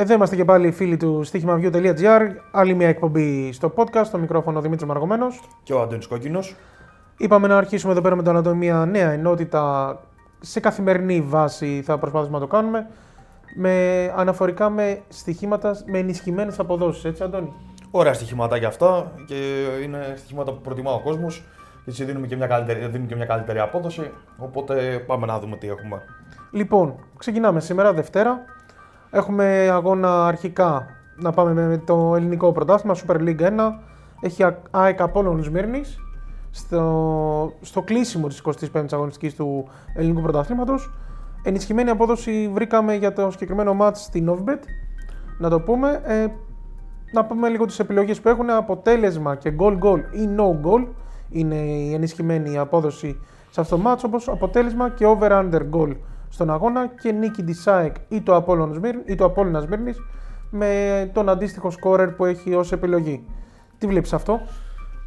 Εδώ είμαστε και πάλι φίλοι του στοίχημαβιού.gr. Άλλη μια εκπομπή στο podcast. Στο μικρόφωνο Δημήτρης Μαργομένο. Και ο Αντώνης Κόκκινος. Είπαμε να αρχίσουμε εδώ πέρα με το Ανατομία νέα ενότητα. Σε καθημερινή βάση θα προσπαθήσουμε να το κάνουμε. Με αναφορικά με στοιχήματα με ενισχυμένες αποδόσεις, έτσι, Αντώνη; Ωραία στοιχήματα για αυτά και είναι στοιχήματα που προτιμά ο κόσμος. Έτσι δίνουμε και μια καλύτερη, δίνουν και μια καλύτερη απόδοση. Οπότε πάμε να δούμε τι έχουμε. Λοιπόν, ξεκινάμε σήμερα Δευτέρα. Έχουμε αγώνα αρχικά να πάμε με το ελληνικό πρωτάθλημα, Super League 1. Έχει ΑΕΚ Απόλλων Σμύρνης στο, στο κλείσιμο της 25ης αγωνιστικής του ελληνικού πρωταθλήματος. Ενισχυμένη απόδοση βρήκαμε για το συγκεκριμένο match στην Novbet. Να το πούμε. Ε, να πούμε λίγο τις επιλογές που έχουν. Αποτέλεσμα και goal goal ή no goal είναι η ενισχυμένη απόδοση σε αυτό το match, όπως αποτέλεσμα και over-under goal στον αγώνα και νίκη της ΑΕΚ ή το Απόλλωνα Σμύρνης με τον αντίστοιχο σκόρερ που έχει ως επιλογή. Τι βλέπεις αυτό;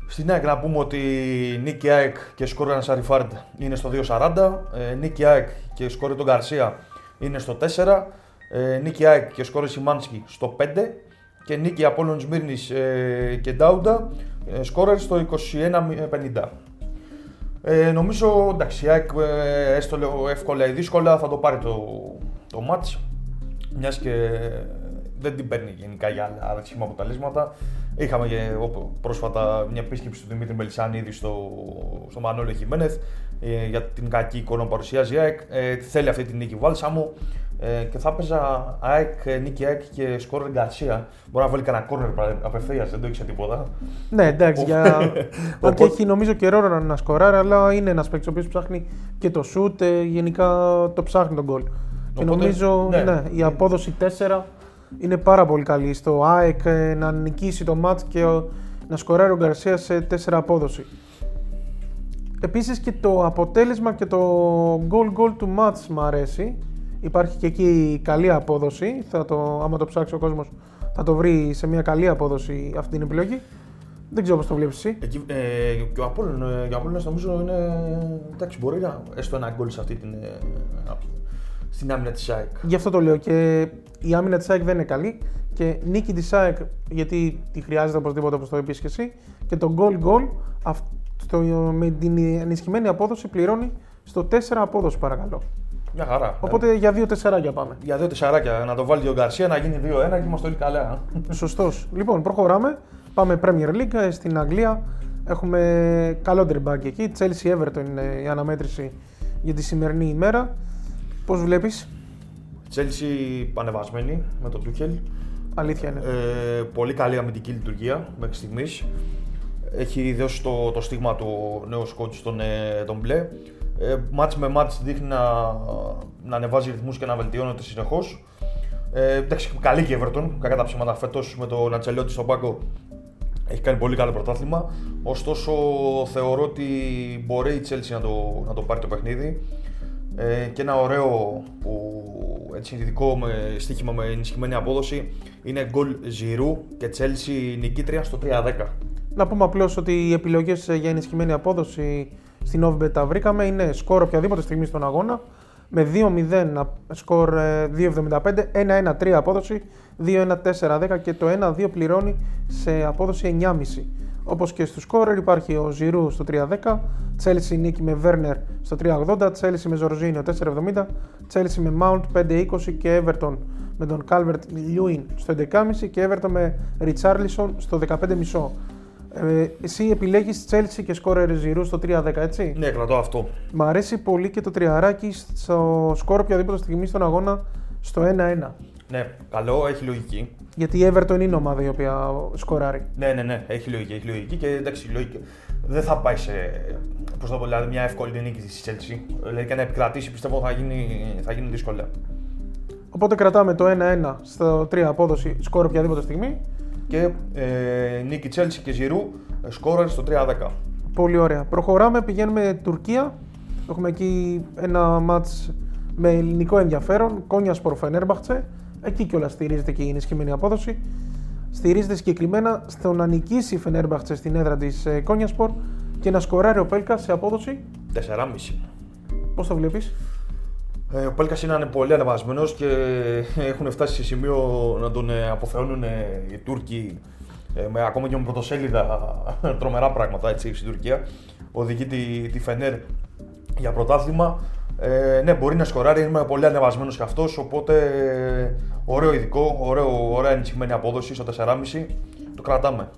Στην ΑΕΚ να πούμε ότι νίκη ΑΕΚ και σκόρερ Σαριφάρντ είναι στο 2.40, ε, νίκη ΑΕΚ και σκόρερ τον Γκαρσία είναι στο 4, ε, νίκη ΑΕΚ και σκόρερ Σιμάνσκι στο 5 και νίκη Απόλλων Σμύρνης ε, και Ντάουντα ε, σκόρερ στο 21.50. Ε, νομίζω εντάξει, η ΑΕΚ ε, έστω λέω εύκολα ή δύσκολα θα το πάρει το, το μάτς μιας και δεν την παίρνει γενικά για άλλα άσχημα αποτελέσματα. Είχαμε και πρόσφατα μια επίσκεψη του Δημήτρη Μελισανίδη στο, στο Μανώλο Χιμένεθ ε, για την κακή εικόνα που παρουσιάζει η ΑΕΚ. Ε, θέλει αυτή την νίκη Βάλσαμο ε, και θα έπαιζα ΑΕΚ, νίκη ΑΕΚ και σκόρερ Γκαρσία. Μπορεί να βάλει κανένα κόρνερ απευθείας, δεν το ήξερα τίποτα. Ναι, εντάξει. για... Οπότε... έχει νομίζω καιρό να σκοράρει, αλλά είναι ένας παίκτης ο οποίος ψάχνει και το σουτ, ε, γενικά το ψάχνει τον γκολ. Και νομίζω ναι, ναι, η απόδοση 4 είναι πάρα πολύ καλή στο ΑΕΚ ε, να νικήσει το μάτς και να σκοράρει ο Γκαρσία σε 4 απόδοση. Επίσης και το αποτέλεσμα και το goal goal του μάτς μου αρέσει. Υπάρχει και εκεί καλή απόδοση. Θα το, άμα το ψάξει ο κόσμος θα το βρει σε μια καλή απόδοση αυτή την επιλογή. Δεν ξέρω πώς το βλέπεις εσύ. Εκεί, ε, και ο Απόλλωνας, νομίζω είναι. Εντάξει, μπορεί να έστω ένα γκολ σε αυτή την. Ε, στην άμυνα της ΑΕΚ. Γι' αυτό το λέω. Και η άμυνα της ΑΕΚ δεν είναι καλή. Και νίκη της ΑΕΚ, γιατί τη χρειάζεται οπωσδήποτε όπως το είπες και εσύ. Και το goal goal με την ενισχυμένη απόδοση πληρώνει στο 4 απόδοση παρακαλώ. Μια χαρά. Οπότε ε. για δύο τεσσαράκια πάμε. Για δύο τεσσαράκια. Να το βάλει ο Γκαρσία να γίνει 2-1 και είμαστε όλοι καλά. Σωστός. λοιπόν, προχωράμε. Πάμε Premier League ε, στην Αγγλία. Έχουμε καλό τριμπάκι εκεί. Chelsea Everton είναι η αναμέτρηση για τη σημερινή ημέρα. Πώς βλέπεις, Chelsea πανεβασμένη με τον Τούχελ. Αλήθεια είναι. Ε, πολύ καλή αμυντική λειτουργία μέχρι στιγμής. Έχει δώσει το, το στίγμα του νέου σκότ στον ε, τον μπλε. Ε, μάτς με μάτς δείχνει να, να ανεβάζει ρυθμούς και να βελτιώνεται συνεχώς. Ε, εντάξει, καλή και η Everton, κακά τα ψέματα φέτος με τον Ατσελιώτη στον πάγκο έχει κάνει πολύ καλό πρωτάθλημα. Ωστόσο, θεωρώ ότι μπορεί η Chelsea να το, να το πάρει το παιχνίδι. Ε, και ένα ωραίο που, έτσι, ειδικό με στοίχημα με ενισχυμένη απόδοση είναι γκολ Ζηρού και Chelsea νικήτρια στο 3-10. Να πούμε απλώς ότι οι επιλογές για ενισχυμένη απόδοση στην Ovbet τα βρήκαμε. Είναι σκορ οποιαδήποτε στιγμή στον αγώνα με 2-0 σκορ 2-75, 1-1-3 απόδοση, 2-1-4-10 και το 1-2 πληρώνει σε απόδοση 9,5. Όπως και στο σκόρερ υπάρχει ο Ζιρού στο 3-10, Chelsea νίκη με Βέρνερ στο 3-80, Chelsea με Ζορζίνιο 4-70, Chelsea με Mount 5-20 και Everton με τον Calvert Lewin στο 11,5 και Everton με Richarlison στο 15,5. Ε, εσύ επιλέγεις Chelsea και σκόρερ Ζηρού στο 3-10, έτσι; Ναι, κρατώ αυτό. Μ' αρέσει πολύ και το τριαράκι στο σκόρ οποιαδήποτε στιγμή στον αγώνα στο 1-1. Ναι, καλό, έχει λογική. Γιατί η Everton είναι ομάδα η οποία σκοράρει. Ναι, ναι, ναι, έχει λογική, έχει λογική και εντάξει, λογική. Δεν θα πάει σε πώς το πω, δηλαδή, μια εύκολη νίκη τη Chelsea. Δηλαδή και να επικρατήσει πιστεύω θα γίνει, θα γίνει δύσκολα. Οπότε κρατάμε το 1-1 στο 3 απόδοση σκόρ οποιαδήποτε στιγμή και ε, νίκη Chelsea και Ζηρού ε, σκόραρ στο 3-10. Πολύ ωραία. Προχωράμε, πηγαίνουμε Τουρκία. Έχουμε εκεί ένα μάτς με ελληνικό ενδιαφέρον. Κόνιας Σπορφενέρμπαχτσε. Εκεί κιόλας στηρίζεται και η ενισχυμένη απόδοση. Στηρίζεται συγκεκριμένα στο να νικήσει η Φενέρμπαχτσε στην έδρα της ε, Κόνιας Σπορ και να σκοράρει ο Πέλκας σε απόδοση 4,5. Πώς το βλέπεις, Ε, ο Πέλκας είναι πολύ ανεβασμένος και έχουν φτάσει σε σημείο να τον ε, αποθεώνουν ε, οι Τούρκοι ε, με, ακόμα και με πρωτοσέλιδα τρομερά πράγματα έτσι, στην Τουρκία. Οδηγεί τη, τη Φενέρ για πρωτάθλημα. Ε, ναι, μπορεί να σκοράρει, είμαι πολύ ανεβασμένος κι αυτός. Οπότε ωραίο ειδικό, ωραίο, ωραία ενισχυμένη απόδοση στο 4,5. Το κρατάμε.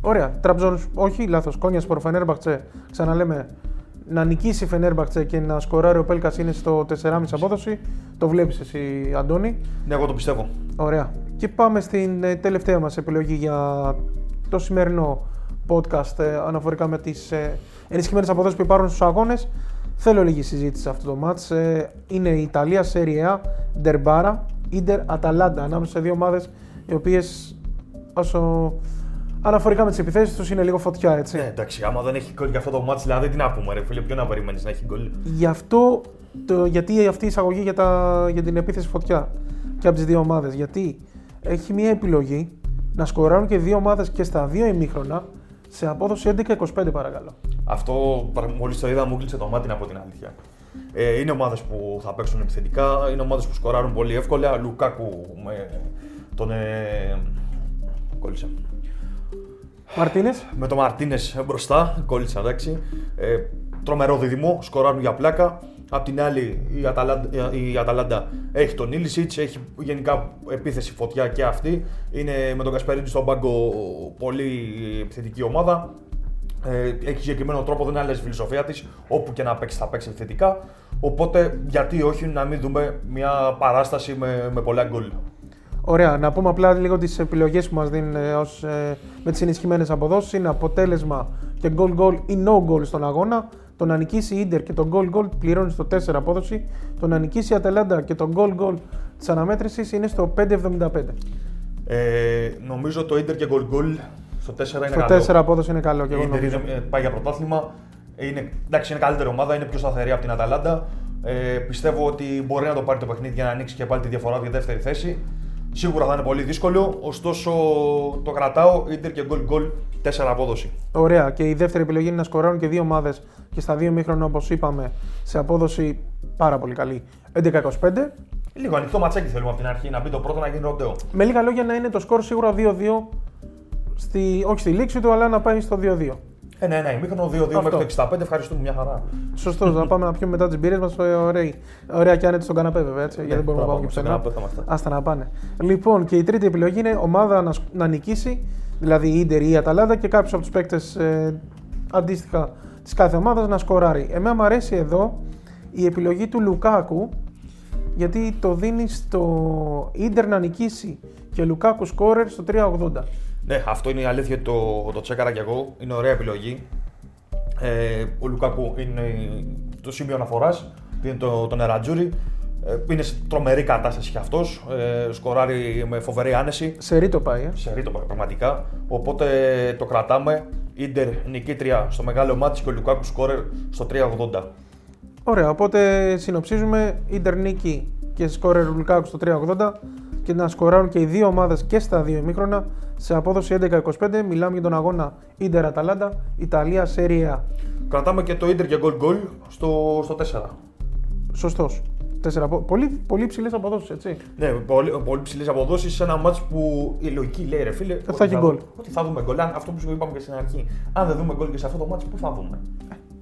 Ωραία. Τραμπζόν, όχι, λάθος. Κόνιας προς Φενέρμπαχτσε. Ξαναλέμε να νικήσει η Φενέρμπαχτσε και να σκοράρει ο Πέλκας είναι στο 4,5 απόδοση. Το βλέπεις εσύ, Αντώνη. Ναι, εγώ το πιστεύω. Ωραία. Και πάμε στην ε, τελευταία μας επιλογή για το σημερινό podcast ε, αναφορικά με τις ε, ενισχυμένες αποδόσεις που υπάρχουν στους αγώνες. Θέλω λίγη συζήτηση σε αυτό το μάτς. Είναι η Ιταλία Serie A, Ντερμπάρα, Ιντερ Αταλάντα, ανάμεσα σε δύο ομάδες οι οποίες όσο αναφορικά με τις επιθέσεις τους είναι λίγο φωτιά, έτσι. Ναι, εντάξει, άμα δεν έχει γκολ για αυτό το μάτι, δηλαδή τι να πούμε, ρε φίλε, ποιο να περιμένει να έχει γκολ. Γι' αυτό, το, γιατί αυτή η εισαγωγή για, τα, για την επίθεση φωτιά και από τις δύο ομάδες. Γιατί έχει μια επιλογή να σκοράρουν και δύο ομάδες και στα δύο ημίχρονα σε απόδοση 11-25 παρακαλώ. Αυτό μόλις το είδα μου κλείσε το μάτι από την αλήθεια. Ε, είναι ομάδες που θα παίξουν επιθετικά, είναι ομάδες που σκοράρουν πολύ εύκολα. Λουκάκου με τον. Ε, κόλλησα. Μαρτίνες. Με τον Μαρτίνες μπροστά, κόλλησα εντάξει. Ε, τρομερό δίδυμο, σκοράρουν για πλάκα. Απ' την άλλη, η Αταλάντα, η Αταλάντα έχει τον Ήλισιτ, έχει γενικά επίθεση φωτιά και αυτή. Είναι με τον Κασπερίνη στον πάγκο πολύ επιθετική ομάδα. Ε, έχει συγκεκριμένο τρόπο, δεν αλλάζει η φιλοσοφία της. Όπου και να παίξει, θα παίξει επιθετικά. Οπότε, γιατί όχι να μην δούμε μια παράσταση με, με πολλά γκολ. Ωραία. Να πούμε απλά λίγο τις επιλογές που μας δίνουν ε, ως, ε, με τις ενισχυμένες αποδόσεις. Είναι αποτέλεσμα και goal goal ή no goal στον αγώνα. Το να νικήσει η Ιντερ και το goal goal πληρώνεις στο 4 απόδοση. Το να νικήσει η Ατελάντα και το goal goal της αναμέτρησης είναι στο 5,75. Ε, νομίζω το Ιντερ και goal goal στο 4 είναι στο καλό. 4 απόδοση είναι καλό. Και εγώ Η Ιντερ νομίζω. είναι- ε, πάει για πρωτάθλημα. Είναι, εντάξει, είναι καλύτερη ομάδα, είναι πιο σταθερή από την Αταλάντα. Ε, πιστεύω ότι μπορεί να το πάρει το παιχνίδι για να ανοίξει και πάλι τη διαφορά για δεύτερη θέση. Σίγουρα θα είναι πολύ δύσκολο, ωστόσο το κρατάω. Ιντερ και goal goal 4 απόδοση. Ωραία. Και η δεύτερη επιλογή είναι να σκοράρουν και δύο ομάδες και στα δύο μήχρονα όπως είπαμε σε απόδοση πάρα πολύ καλή. 11-25. Λίγο ανοιχτό ματσάκι θέλουμε από την αρχή να μπει το πρώτο να γίνει ροντέο. Με λίγα λόγια να είναι το σκορ σίγουρα 2-2. Στη, όχι στη λήξη του, αλλά να πάει στο 2-2. Ένα, ένα ημίχρονο, 2-2 Αυτό. μέχρι το 65. Ευχαριστούμε, μια χαρά. Σωστό, να πάμε να πιούμε μετά τις μπύρε μας. Ωραία, ωραία και άνετα στον καναπέ, βέβαια. Έτσι, γιατί δεν μπορούμε να πάμε και στον πουθενά. καναπέ θα είμαστε. Άστα να πάνε. Λοιπόν, και η τρίτη επιλογή είναι ομάδα να, σκ- να νικήσει, δηλαδή η Ιντερ ή η Αταλάντα και κάποιος από τους παίκτες ε, αντίστοιχα της κάθε ομάδας να σκοράρει. Εμένα μου αρέσει εδώ η επιλογή του Λουκάκου, γιατί το δίνει στο Ιντερ να νικήσει και Λουκάκου σκόρερ στο 3,80. Ναι, αυτό είναι η αλήθεια, το, το τσέκαρα κι εγώ. Είναι ωραία επιλογή. Ε, ο Λουκάκου είναι το σημείο αναφοράς. Είναι το, το νερατζούρι. Ε, είναι σε τρομερή κατάσταση κι αυτός. Ε, σκοράρει με φοβερή άνεση. Σε ρίτο πάει, ε. Σε ρίτο πραγματικά. Οπότε το κρατάμε. Ιντερ νικήτρια στο μεγάλο μάτι και ο Λουκάκου σκόρερ στο 3,80. Ωραία, οπότε συνοψίζουμε Ιντερ νίκη και σκόρερ Λουκάκου στο 3,80 και να σκοράρουν και οι δύο ομάδες και στα δύο ημίχρονα σε απόδοση 11-25. Μιλάμε για τον αγώνα Ιντερ Αταλάντα, Ιταλία Serie A. Κρατάμε και το Ιντερ και γκολ γκολ στο, στο 4. Σωστός. Πολύ, πολύ ψηλές αποδόσεις, έτσι. Ναι, πολύ, πολύ ψηλές αποδόσεις σε ένα μάτσο που η λογική λέει ρε φίλε. ότι θα έχει γκολ. Ότι θα δούμε γκολ. Αν- Αυτό που σου είπαμε και στην αρχή. Αν δεν δούμε γκολ και σε αυτό το μάτσο, πού θα δούμε;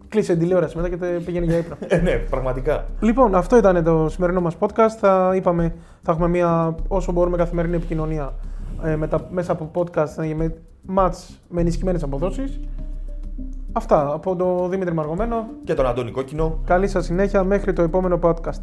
Κλείσε την τηλεόραση μετά και τε- πηγαίνει για ύπνο. Ε, ναι, πραγματικά. λοιπόν, αυτό ήταν το σημερινό μας podcast. Θα, είπαμε, θα έχουμε μια όσο μπορούμε καθημερινή επικοινωνία ε, με τα, μέσα από podcast ε, με μάτς με ενισχυμένες αποδόσεις. Αυτά από τον Δημήτρη Μαργομένο. Και τον Αντώνη Κόκκινο. Καλή σας συνέχεια μέχρι το επόμενο podcast.